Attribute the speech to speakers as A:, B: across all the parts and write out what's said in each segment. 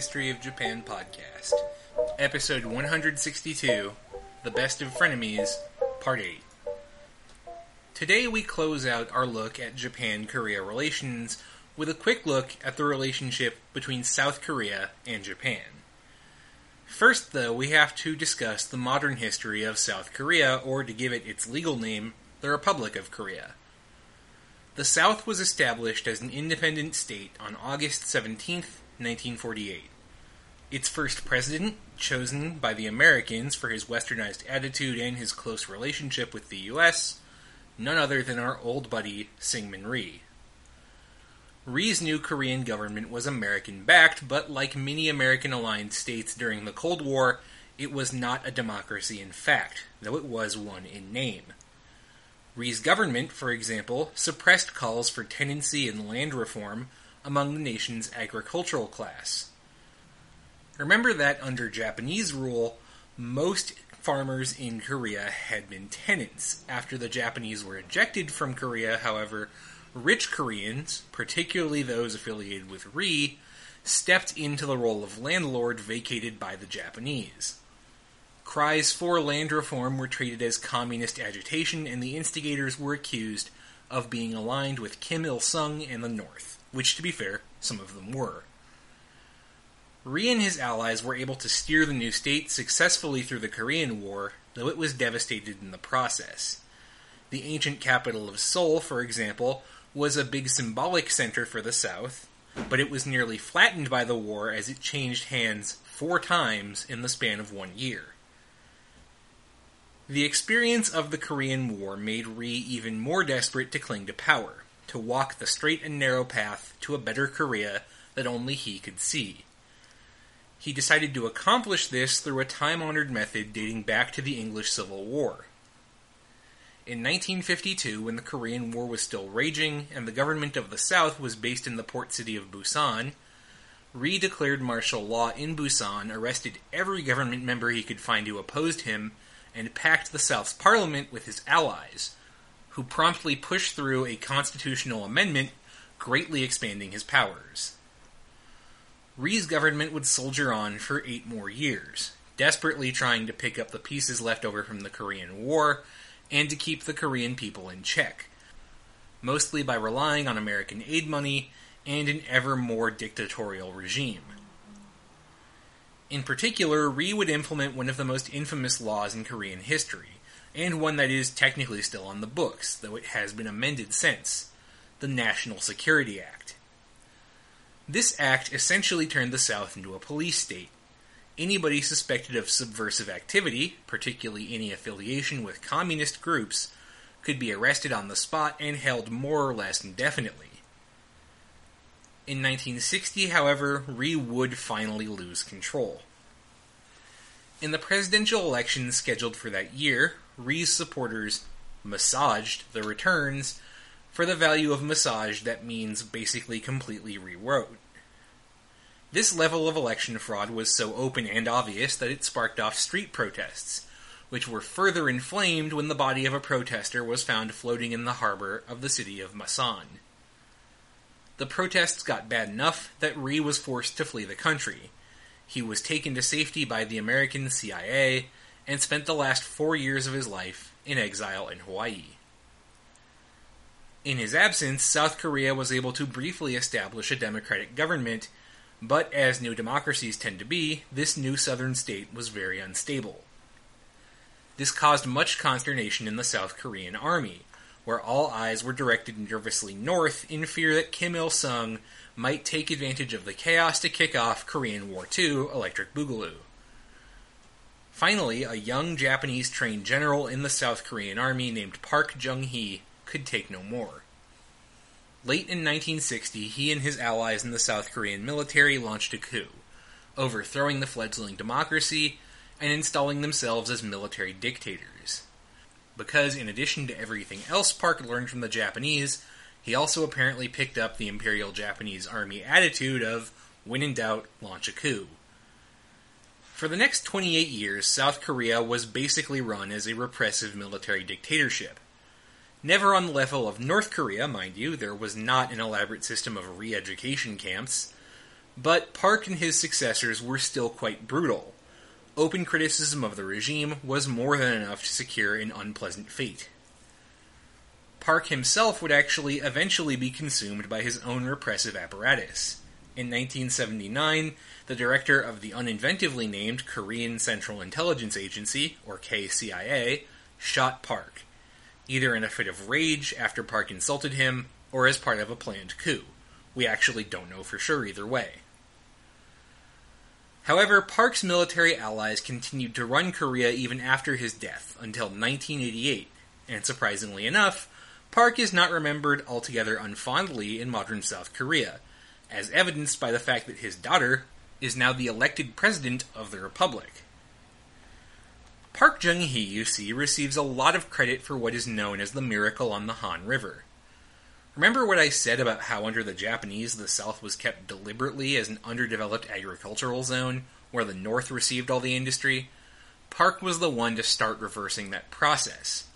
A: History of Japan podcast, episode 162 The Best of Frenemies, Part 8. Today we close out our look at Japan Korea relations with a quick look at the relationship between South Korea and Japan. First, though, we have to discuss the modern history of South Korea, or to give it its legal name, the Republic of Korea. The South was established as an independent state on August 17, 1948. Its first president, chosen by the Americans for his westernized attitude and his close relationship with the U.S., none other than our old buddy Syngman Rhee. Rhee's new Korean government was American backed, but like many American aligned states during the Cold War, it was not a democracy in fact, though it was one in name. Rhee's government, for example, suppressed calls for tenancy and land reform among the nation's agricultural class. Remember that under Japanese rule, most farmers in Korea had been tenants. After the Japanese were ejected from Korea, however, rich Koreans, particularly those affiliated with Rhee, stepped into the role of landlord vacated by the Japanese. Cries for land reform were treated as communist agitation, and the instigators were accused of being aligned with Kim Il sung and the North, which, to be fair, some of them were. Rhee and his allies were able to steer the new state successfully through the Korean War, though it was devastated in the process. The ancient capital of Seoul, for example, was a big symbolic center for the South, but it was nearly flattened by the war as it changed hands four times in the span of one year. The experience of the Korean War made Rhee even more desperate to cling to power, to walk the straight and narrow path to a better Korea that only he could see. He decided to accomplish this through a time honored method dating back to the English Civil War. In 1952, when the Korean War was still raging and the government of the South was based in the port city of Busan, Rhee declared martial law in Busan, arrested every government member he could find who opposed him, and packed the South's parliament with his allies, who promptly pushed through a constitutional amendment greatly expanding his powers. Rhee's government would soldier on for eight more years, desperately trying to pick up the pieces left over from the Korean War and to keep the Korean people in check, mostly by relying on American aid money and an ever more dictatorial regime. In particular, Rhee would implement one of the most infamous laws in Korean history, and one that is technically still on the books, though it has been amended since the National Security Act. This act essentially turned the South into a police state. Anybody suspected of subversive activity, particularly any affiliation with communist groups, could be arrested on the spot and held more or less indefinitely. In 1960, however, Rhee would finally lose control. In the presidential election scheduled for that year, Rhee's supporters massaged the returns for the value of massage that means basically completely rewrote. This level of election fraud was so open and obvious that it sparked off street protests, which were further inflamed when the body of a protester was found floating in the harbor of the city of Masan. The protests got bad enough that Rhee was forced to flee the country. He was taken to safety by the American CIA and spent the last four years of his life in exile in Hawaii. In his absence, South Korea was able to briefly establish a democratic government, but as new democracies tend to be, this new southern state was very unstable. This caused much consternation in the South Korean army, where all eyes were directed nervously north in fear that Kim Il sung might take advantage of the chaos to kick off Korean War II Electric Boogaloo. Finally, a young Japanese trained general in the South Korean army named Park Chung hee could take no more. Late in 1960, he and his allies in the South Korean military launched a coup, overthrowing the fledgling democracy and installing themselves as military dictators because in addition to everything else Park learned from the Japanese, he also apparently picked up the Imperial Japanese Army attitude of, when in doubt, launch a coup. For the next 28 years, South Korea was basically run as a repressive military dictatorship. Never on the level of North Korea, mind you, there was not an elaborate system of re education camps, But Park and his successors were still quite brutal. Open criticism of the regime was more than enough to secure an unpleasant fate. Park himself would actually eventually be consumed by his own repressive apparatus. In 1979, the director of the uninventively named Korean Central Intelligence Agency, or KCIA, shot Park, either in a fit of rage after Park insulted him, or as part of a planned coup. We actually don't know for sure either way. However, Park's military allies continued to run Korea even after his death, until 1988, and surprisingly enough, Park is not remembered altogether unfondly in modern South Korea, as evidenced by the fact that his daughter is now the elected president of the republic. Park Chung hee, you see, receives a lot of credit for what is known as the miracle on the Han River. Remember what I said about how under the Japanese the South was kept deliberately as an underdeveloped agricultural zone, where the North received all the industry? Park was the one to start reversing that process.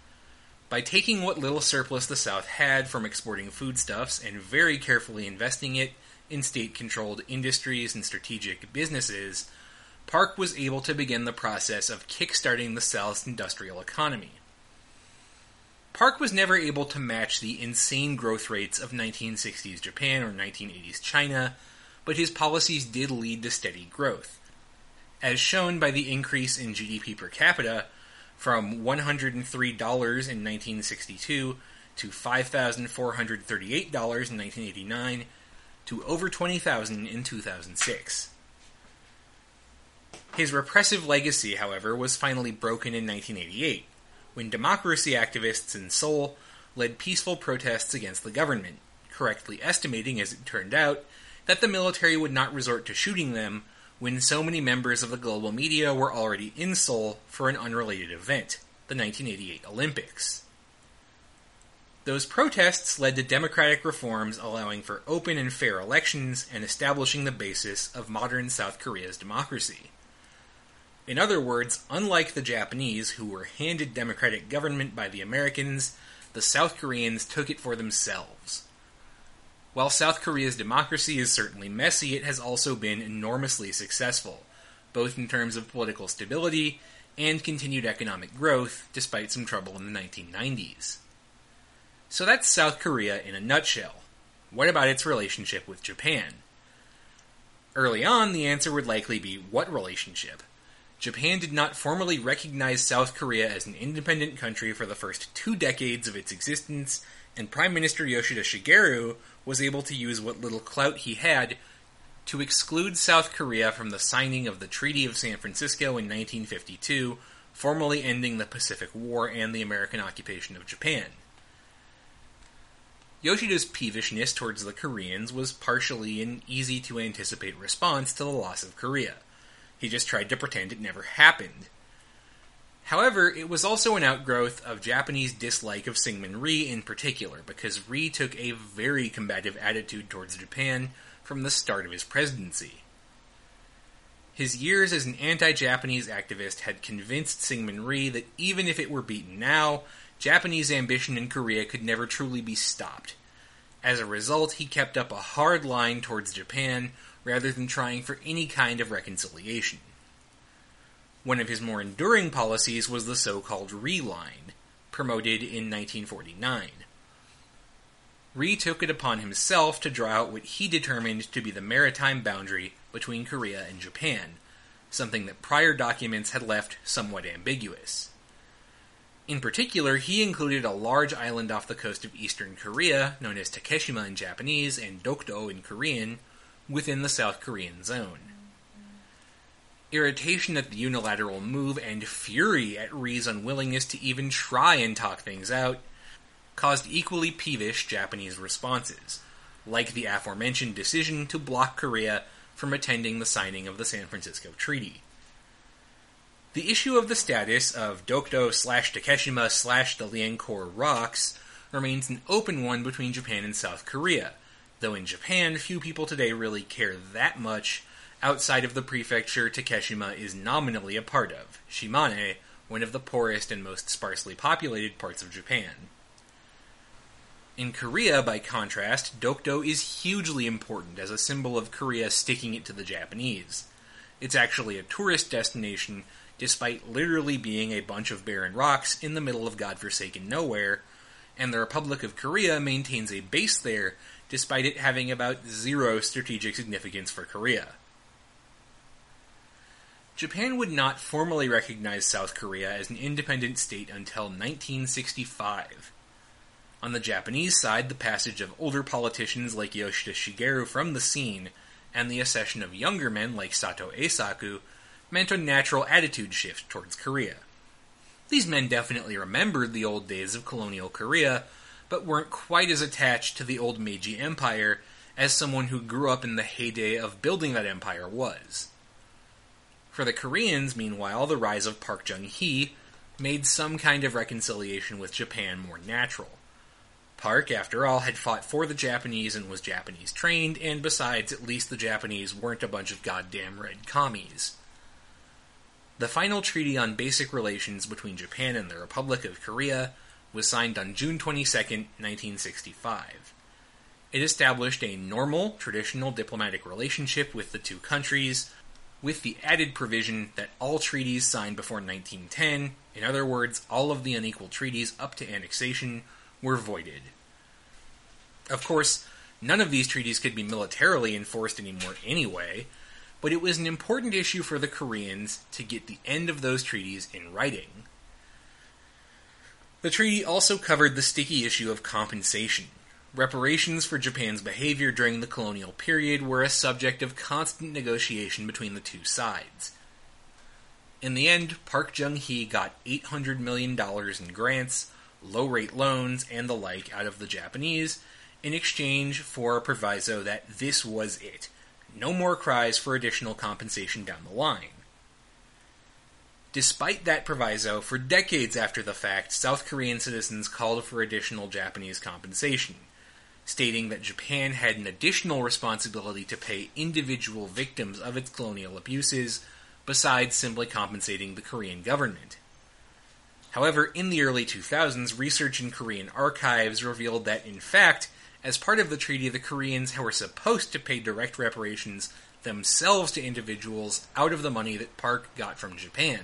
A: By taking what little surplus the South had from exporting foodstuffs and very carefully investing it in state controlled industries and strategic businesses, Park was able to begin the process of kickstarting the South's industrial economy. Park was never able to match the insane growth rates of 1960s Japan or 1980s China, but his policies did lead to steady growth, as shown by the increase in GDP per capita from $103 in 1962 to $5,438 in 1989 to over 20,000 in 2006. His repressive legacy, however, was finally broken in 1988 when democracy activists in Seoul led peaceful protests against the government, correctly estimating, as it turned out, that the military would not resort to shooting them when so many members of the global media were already in Seoul for an unrelated event, the 1988 Olympics. Those protests led to democratic reforms allowing for open and fair elections and establishing the basis of modern South Korea's democracy. In other words, unlike the Japanese, who were handed democratic government by the Americans, the South Koreans took it for themselves. While South Korea's democracy is certainly messy, it has also been enormously successful, both in terms of political stability and continued economic growth, despite some trouble in the 1990s. So that's South Korea in a nutshell. What about its relationship with Japan? Early on, the answer would likely be what relationship? Japan did not formally recognize South Korea as an independent country for the first two decades of its existence, and Prime Minister Yoshida Shigeru was able to use what little clout he had to exclude South Korea from the signing of the Treaty of San Francisco in 1952, formally ending the Pacific War and the American occupation of Japan. Yoshida's peevishness towards the Koreans was partially an easy to anticipate response to the loss of Korea. He just tried to pretend it never happened. However, it was also an outgrowth of Japanese dislike of Syngman Rhee in particular, because Rhee took a very combative attitude towards Japan from the start of his presidency. His years as an anti Japanese activist had convinced Syngman Rhee that even if it were beaten now, Japanese ambition in Korea could never truly be stopped. As a result, he kept up a hard line towards Japan rather than trying for any kind of reconciliation. One of his more enduring policies was the so called Rhee Line, promoted in 1949. Rhee took it upon himself to draw out what he determined to be the maritime boundary between Korea and Japan, something that prior documents had left somewhat ambiguous. In particular, he included a large island off the coast of eastern Korea, known as Takeshima in Japanese and Dokdo in Korean, within the South Korean zone. Irritation at the unilateral move and fury at Rhee's unwillingness to even try and talk things out caused equally peevish Japanese responses, like the aforementioned decision to block Korea from attending the signing of the San Francisco Treaty. The issue of the status of Dokdo slash Takeshima slash the Liancour rocks remains an open one between Japan and South Korea, though in Japan, few people today really care that much outside of the prefecture Takeshima is nominally a part of, Shimane, one of the poorest and most sparsely populated parts of Japan. In Korea, by contrast, Dokdo is hugely important as a symbol of Korea sticking it to the Japanese. It's actually a tourist destination, despite literally being a bunch of barren rocks in the middle of godforsaken nowhere, and the Republic of Korea maintains a base there despite it having about zero strategic significance for Korea. Japan would not formally recognize South Korea as an independent state until 1965. On the Japanese side, the passage of older politicians like Yoshida Shigeru from the scene and the accession of younger men like Sato Eisaku meant a natural attitude shift towards Korea. These men definitely remembered the old days of colonial Korea, but weren't quite as attached to the old Meiji Empire as someone who grew up in the heyday of building that empire was. For the Koreans, meanwhile, the rise of Park Chung hee made some kind of reconciliation with Japan more natural. Park, after all, had fought for the Japanese and was Japanese trained, and besides, at least the Japanese weren't a bunch of goddamn red commies. The final treaty on basic relations between Japan and the Republic of Korea was signed on June 22, 1965. It established a normal, traditional diplomatic relationship with the two countries, with the added provision that all treaties signed before 1910, in other words, all of the unequal treaties up to annexation, were voided. Of course, none of these treaties could be militarily enforced anymore anyway, but it was an important issue for the Koreans to get the end of those treaties in writing. The treaty also covered the sticky issue of compensation. Reparations for Japan's behavior during the colonial period were a subject of constant negotiation between the two sides. In the end, Park Chung hee got $800 million in grants, low rate loans, and the like out of the Japanese in exchange for a proviso that this was it. No more cries for additional compensation down the line. Despite that proviso, for decades after the fact, South Korean citizens called for additional Japanese compensation, stating that Japan had an additional responsibility to pay individual victims of its colonial abuses, besides simply compensating the Korean government. However, in the early 2000s, research in Korean archives revealed that, in fact, as part of the treaty, the Koreans were supposed to pay direct reparations themselves to individuals out of the money that Park got from Japan.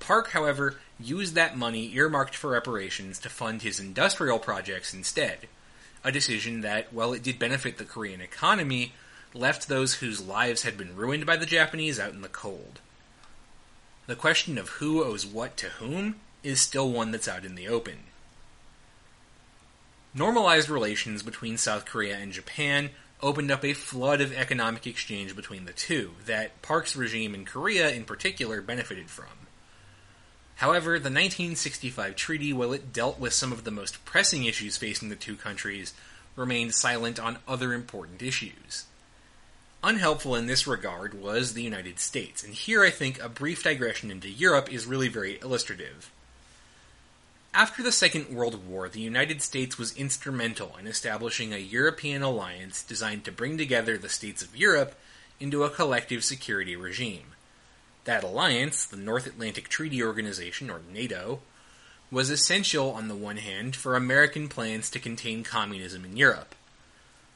A: Park, however, used that money earmarked for reparations to fund his industrial projects instead, a decision that, while it did benefit the Korean economy, left those whose lives had been ruined by the Japanese out in the cold. The question of who owes what to whom is still one that's out in the open. Normalized relations between South Korea and Japan opened up a flood of economic exchange between the two that Park's regime in Korea in particular benefited from. However, the 1965 treaty, while it dealt with some of the most pressing issues facing the two countries, remained silent on other important issues. Unhelpful in this regard was the United States, and here I think a brief digression into Europe is really very illustrative. After the Second World War, the United States was instrumental in establishing a European alliance designed to bring together the states of Europe into a collective security regime. That alliance, the North Atlantic Treaty Organization, or NATO, was essential on the one hand for American plans to contain communism in Europe.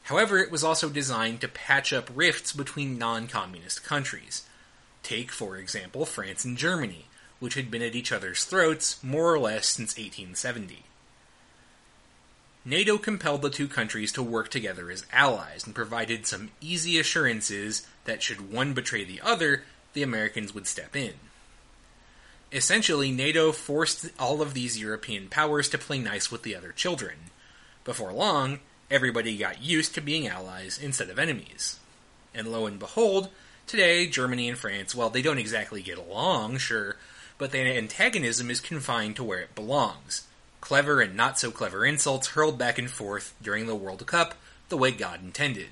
A: However, it was also designed to patch up rifts between non communist countries. Take, for example, France and Germany, which had been at each other's throats more or less since 1870. NATO compelled the two countries to work together as allies and provided some easy assurances that should one betray the other, the Americans would step in. Essentially, NATO forced all of these European powers to play nice with the other children. Before long, everybody got used to being allies instead of enemies. And lo and behold, today, Germany and France, well, they don't exactly get along, sure, but the antagonism is confined to where it belongs. Clever and not so clever insults hurled back and forth during the World Cup the way God intended.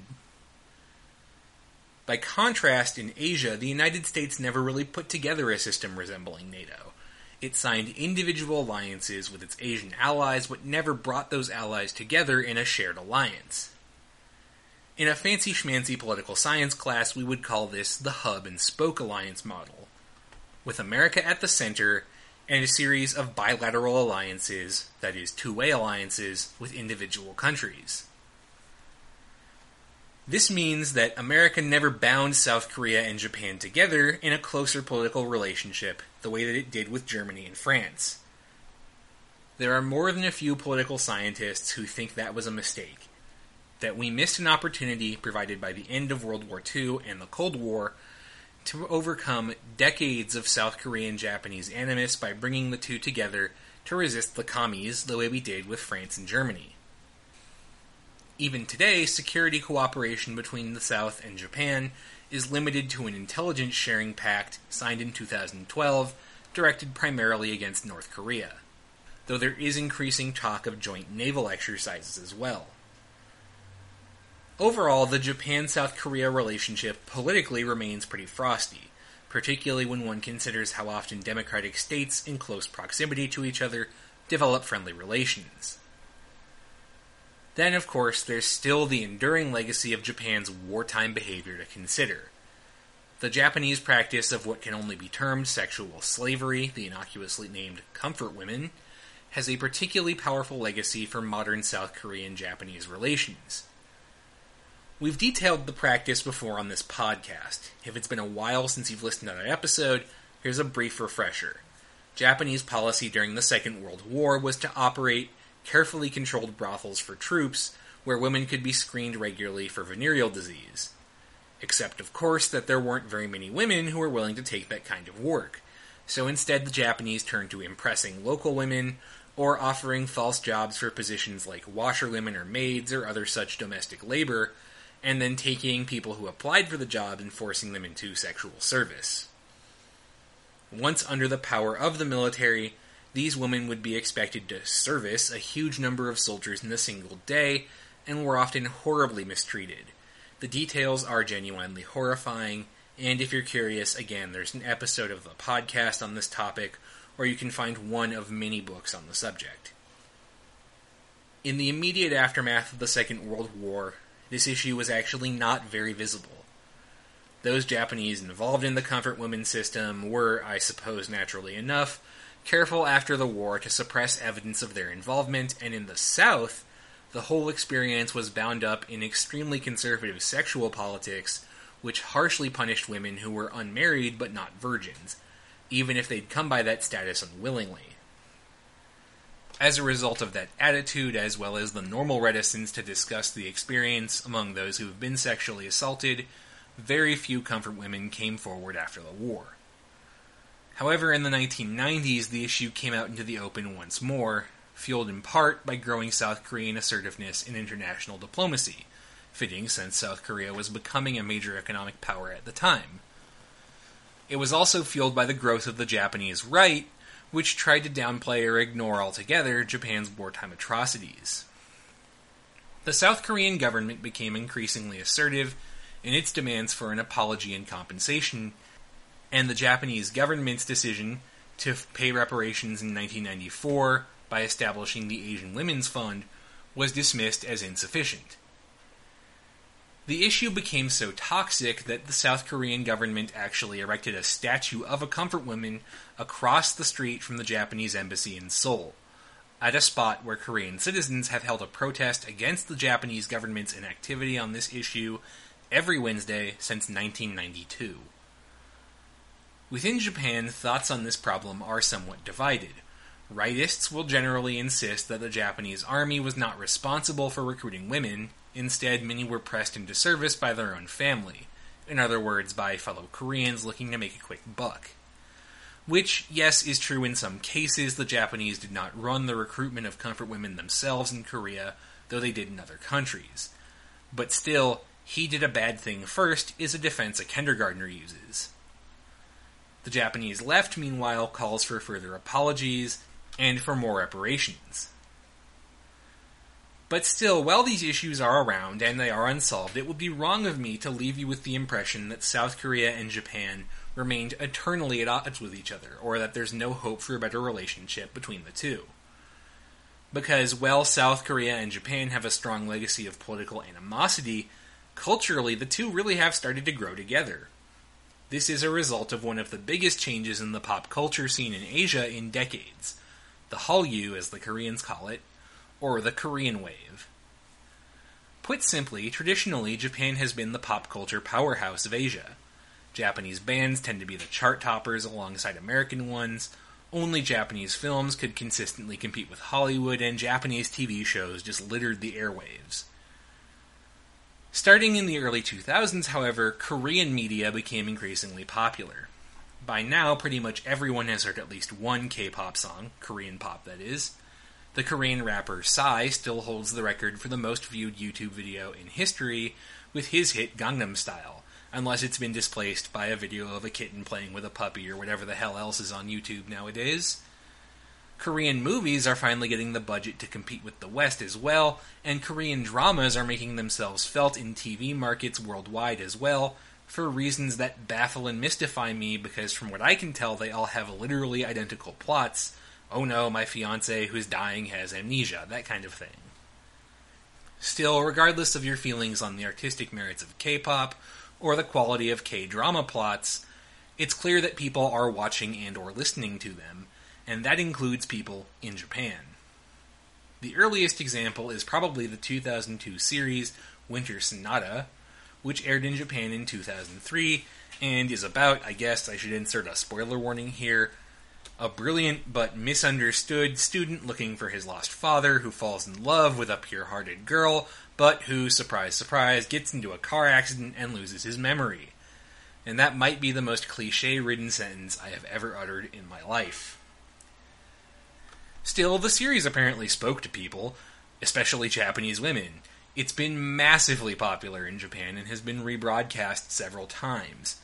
A: By contrast, in Asia, the United States never really put together a system resembling NATO. It signed individual alliances with its Asian allies, but never brought those allies together in a shared alliance. In a fancy schmancy political science class, we would call this the hub and spoke alliance model, with America at the center and a series of bilateral alliances, that is, two way alliances, with individual countries. This means that America never bound South Korea and Japan together in a closer political relationship the way that it did with Germany and France. There are more than a few political scientists who think that was a mistake, that we missed an opportunity provided by the end of World War II and the Cold War to overcome decades of South Korean Japanese animus by bringing the two together to resist the commies the way we did with France and Germany. Even today, security cooperation between the South and Japan is limited to an intelligence sharing pact signed in 2012, directed primarily against North Korea, though there is increasing talk of joint naval exercises as well. Overall, the Japan South Korea relationship politically remains pretty frosty, particularly when one considers how often democratic states in close proximity to each other develop friendly relations. Then, of course, there's still the enduring legacy of Japan's wartime behavior to consider. The Japanese practice of what can only be termed sexual slavery, the innocuously named comfort women, has a particularly powerful legacy for modern South Korean Japanese relations. We've detailed the practice before on this podcast. If it's been a while since you've listened to that episode, here's a brief refresher. Japanese policy during the Second World War was to operate carefully controlled brothels for troops where women could be screened regularly for venereal disease. Except, of course, that there weren't very many women who were willing to take that kind of work. So instead, the Japanese turned to impressing local women or offering false jobs for positions like washerwomen or maids or other such domestic labor, and then taking people who applied for the job and forcing them into sexual service. Once under the power of the military, these women would be expected to service a huge number of soldiers in a single day and were often horribly mistreated. The details are genuinely horrifying, and if you're curious, again, there's an episode of the podcast on this topic, or you can find one of many books on the subject. In the immediate aftermath of the Second World War, this issue was actually not very visible. Those Japanese involved in the comfort women system were, I suppose naturally enough, careful after the war to suppress evidence of their involvement, and in the South, the whole experience was bound up in extremely conservative sexual politics, which harshly punished women who were unmarried but not virgins, even if they'd come by that status unwillingly. As a result of that attitude, as well as the normal reticence to discuss the experience among those who have been sexually assaulted, very few comfort women came forward after the war. However, in the 1990s, the issue came out into the open once more, fueled in part by growing South Korean assertiveness in international diplomacy, fitting since South Korea was becoming a major economic power at the time. It was also fueled by the growth of the Japanese right, which tried to downplay or ignore altogether Japan's wartime atrocities. The South Korean government became increasingly assertive in its demands for an apology and compensation and the Japanese government's decision to pay reparations in 1994 by establishing the Asian Women's Fund was dismissed as insufficient. The issue became so toxic that the South Korean government actually erected a statue of a comfort woman across the street from the Japanese embassy in Seoul, at a spot where Korean citizens have held a protest against the Japanese government's inactivity on this issue every Wednesday since 1992. Within Japan, thoughts on this problem are somewhat divided. Rightists will generally insist that the Japanese army was not responsible for recruiting women, instead, many were pressed into service by their own family. In other words, by fellow Koreans looking to make a quick buck. Which, yes, is true in some cases. The Japanese did not run the recruitment of comfort women themselves in Korea, though they did in other countries. But still, he did a bad thing first is a defense a kindergartner uses. The Japanese left, meanwhile, calls for further apologies and for more reparations. But still, while these issues are around and they are unsolved, it would be wrong of me to leave you with the impression that South Korea and Japan remained eternally at odds with each other, or that there's no hope for a better relationship between the two. Because while South Korea and Japan have a strong legacy of political animosity, culturally the two really have started to grow together. This is a result of one of the biggest changes in the pop culture scene in Asia in decades the Hallyu, as the Koreans call it, or the Korean Wave. Put simply, traditionally, Japan has been the pop culture powerhouse of Asia. Japanese bands tend to be the chart toppers alongside American ones. Only Japanese films could consistently compete with Hollywood, and Japanese TV shows just littered the airwaves. Starting in the early 2000s, however, Korean media became increasingly popular. By now, pretty much everyone has heard at least one K pop song, Korean pop that is. The Korean rapper Psy still holds the record for the most viewed YouTube video in history with his hit Gangnam Style, unless it's been displaced by a video of a kitten playing with a puppy or whatever the hell else is on YouTube nowadays. Korean movies are finally getting the budget to compete with the West as well, and Korean dramas are making themselves felt in TV markets worldwide as well, for reasons that baffle and mystify me because from what I can tell, they all have literally identical plots. Oh no, my fiance who's dying has amnesia, that kind of thing. Still, regardless of your feelings on the artistic merits of K pop or the quality of K drama plots, it's clear that people are watching and or listening to them, and that includes people in Japan. The earliest example is probably the 2002 series Winter Sonata, which aired in Japan in 2003 and is about, I guess I should insert a spoiler warning here, a brilliant but misunderstood student looking for his lost father who falls in love with a pure hearted girl, but who, surprise, surprise, gets into a car accident and loses his memory. And that might be the most cliche ridden sentence I have ever uttered in my life. Still, the series apparently spoke to people, especially Japanese women. It's been massively popular in Japan and has been rebroadcast several times.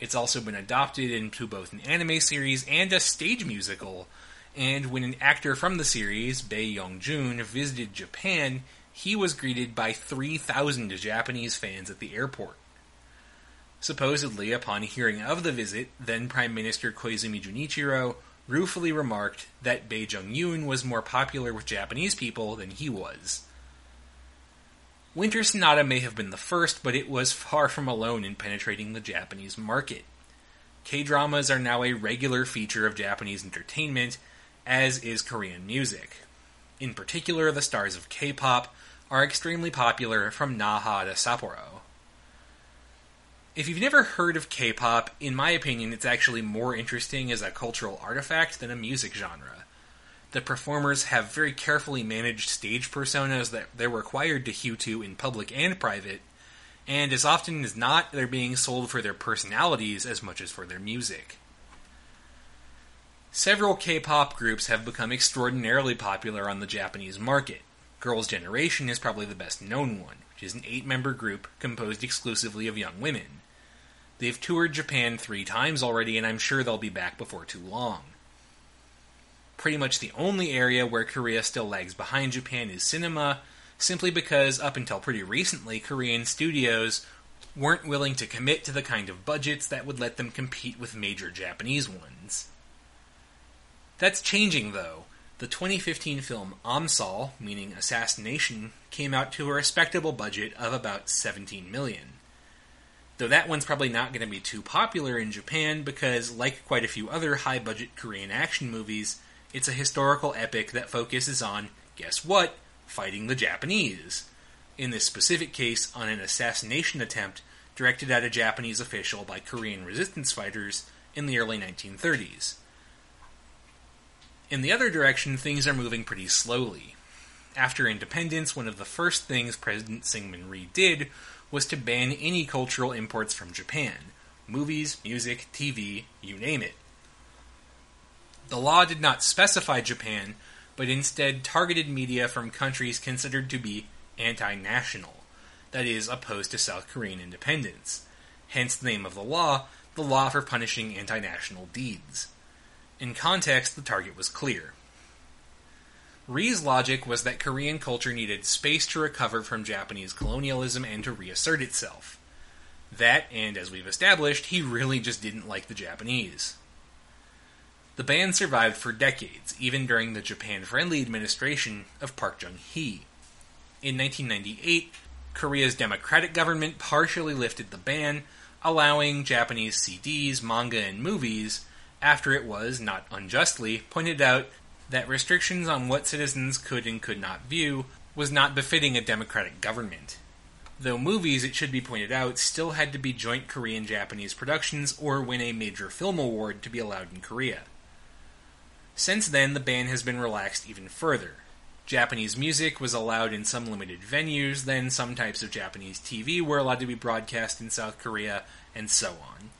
A: It's also been adopted into both an anime series and a stage musical. And when an actor from the series, Bae Young Jun, visited Japan, he was greeted by 3,000 Japanese fans at the airport. Supposedly, upon hearing of the visit, then Prime Minister Koizumi Junichiro ruefully remarked that Bae Jung-yoon was more popular with Japanese people than he was. Winter Sonata may have been the first, but it was far from alone in penetrating the Japanese market. K dramas are now a regular feature of Japanese entertainment, as is Korean music. In particular, the stars of K pop are extremely popular from Naha to Sapporo. If you've never heard of K pop, in my opinion, it's actually more interesting as a cultural artifact than a music genre. The performers have very carefully managed stage personas that they're required to hew to in public and private, and as often as not, they're being sold for their personalities as much as for their music. Several K pop groups have become extraordinarily popular on the Japanese market. Girls' Generation is probably the best known one, which is an eight member group composed exclusively of young women. They've toured Japan three times already, and I'm sure they'll be back before too long. Pretty much the only area where Korea still lags behind Japan is cinema, simply because up until pretty recently, Korean studios weren't willing to commit to the kind of budgets that would let them compete with major Japanese ones. That's changing, though. The 2015 film Amsal, meaning assassination, came out to a respectable budget of about 17 million. Though that one's probably not going to be too popular in Japan because, like quite a few other high budget Korean action movies, it's a historical epic that focuses on, guess what, fighting the Japanese. In this specific case, on an assassination attempt directed at a Japanese official by Korean resistance fighters in the early 1930s. In the other direction, things are moving pretty slowly. After independence, one of the first things President Syngman Rhee did was to ban any cultural imports from Japan movies, music, TV, you name it. The law did not specify Japan, but instead targeted media from countries considered to be anti national, that is, opposed to South Korean independence. Hence the name of the law, the law for punishing anti national deeds. In context, the target was clear. Rhee's logic was that Korean culture needed space to recover from Japanese colonialism and to reassert itself. That, and as we've established, he really just didn't like the Japanese. The band survived for decades, even during the Japan friendly administration of Park Chung hee. In 1998, Korea's democratic government partially lifted the ban, allowing Japanese CDs, manga, and movies after it was, not unjustly, pointed out that restrictions on what citizens could and could not view was not befitting a democratic government. Though movies, it should be pointed out, still had to be joint Korean Japanese productions or win a major film award to be allowed in Korea. Since then, the ban has been relaxed even further. Japanese music was allowed in some limited venues, then some types of Japanese TV were allowed to be broadcast in South Korea, and so on.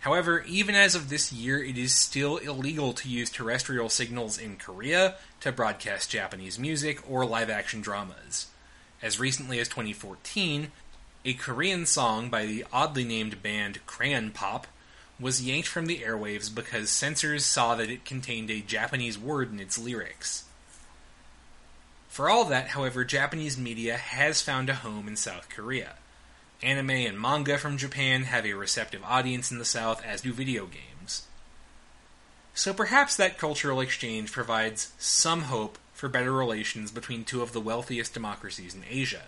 A: However, even as of this year, it is still illegal to use terrestrial signals in Korea to broadcast Japanese music or live action dramas. As recently as 2014, a Korean song by the oddly named band Crayon Pop was yanked from the airwaves because censors saw that it contained a Japanese word in its lyrics. For all that, however, Japanese media has found a home in South Korea. Anime and manga from Japan have a receptive audience in the South, as do video games. So perhaps that cultural exchange provides some hope for better relations between two of the wealthiest democracies in Asia.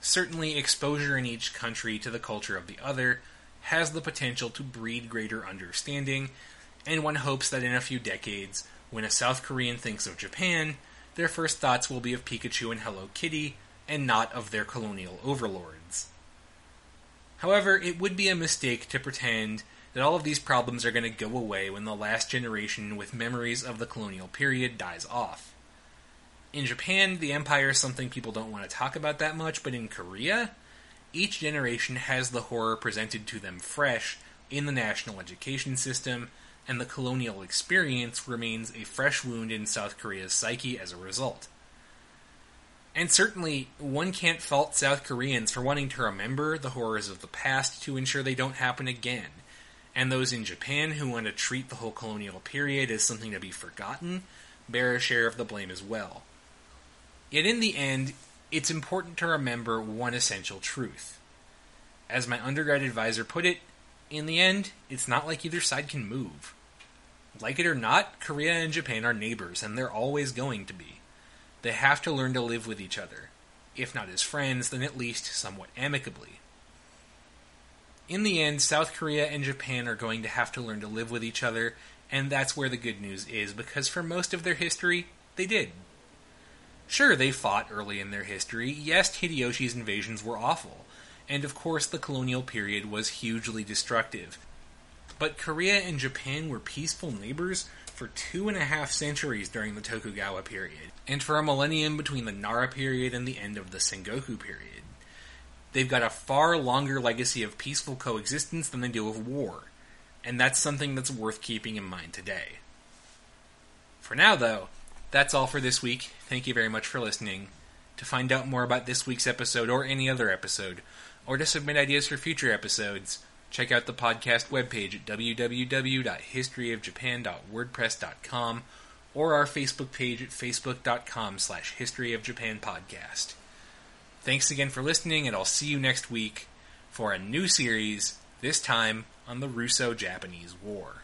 A: Certainly, exposure in each country to the culture of the other has the potential to breed greater understanding, and one hopes that in a few decades, when a South Korean thinks of Japan, their first thoughts will be of Pikachu and Hello Kitty, and not of their colonial overlords. However, it would be a mistake to pretend that all of these problems are going to go away when the last generation with memories of the colonial period dies off. In Japan, the empire is something people don't want to talk about that much, but in Korea, each generation has the horror presented to them fresh in the national education system, and the colonial experience remains a fresh wound in South Korea's psyche as a result. And certainly, one can't fault South Koreans for wanting to remember the horrors of the past to ensure they don't happen again. And those in Japan who want to treat the whole colonial period as something to be forgotten bear a share of the blame as well. Yet in the end, it's important to remember one essential truth. As my undergrad advisor put it, in the end, it's not like either side can move. Like it or not, Korea and Japan are neighbors, and they're always going to be. They have to learn to live with each other. If not as friends, then at least somewhat amicably. In the end, South Korea and Japan are going to have to learn to live with each other, and that's where the good news is, because for most of their history, they did. Sure, they fought early in their history. Yes, Hideyoshi's invasions were awful, and of course the colonial period was hugely destructive. But Korea and Japan were peaceful neighbors for two and a half centuries during the Tokugawa period, and for a millennium between the Nara period and the end of the Sengoku period. They've got a far longer legacy of peaceful coexistence than they do of war, and that's something that's worth keeping in mind today. For now, though, that's all for this week. Thank you very much for listening. To find out more about this week's episode or any other episode, or to submit ideas for future episodes, check out the podcast webpage at www.historyofjapan.wordpress.com or our Facebook page at facebook.com slash historyofjapanpodcast. Thanks again for listening, and I'll see you next week for a new series, this time on the Russo-Japanese War.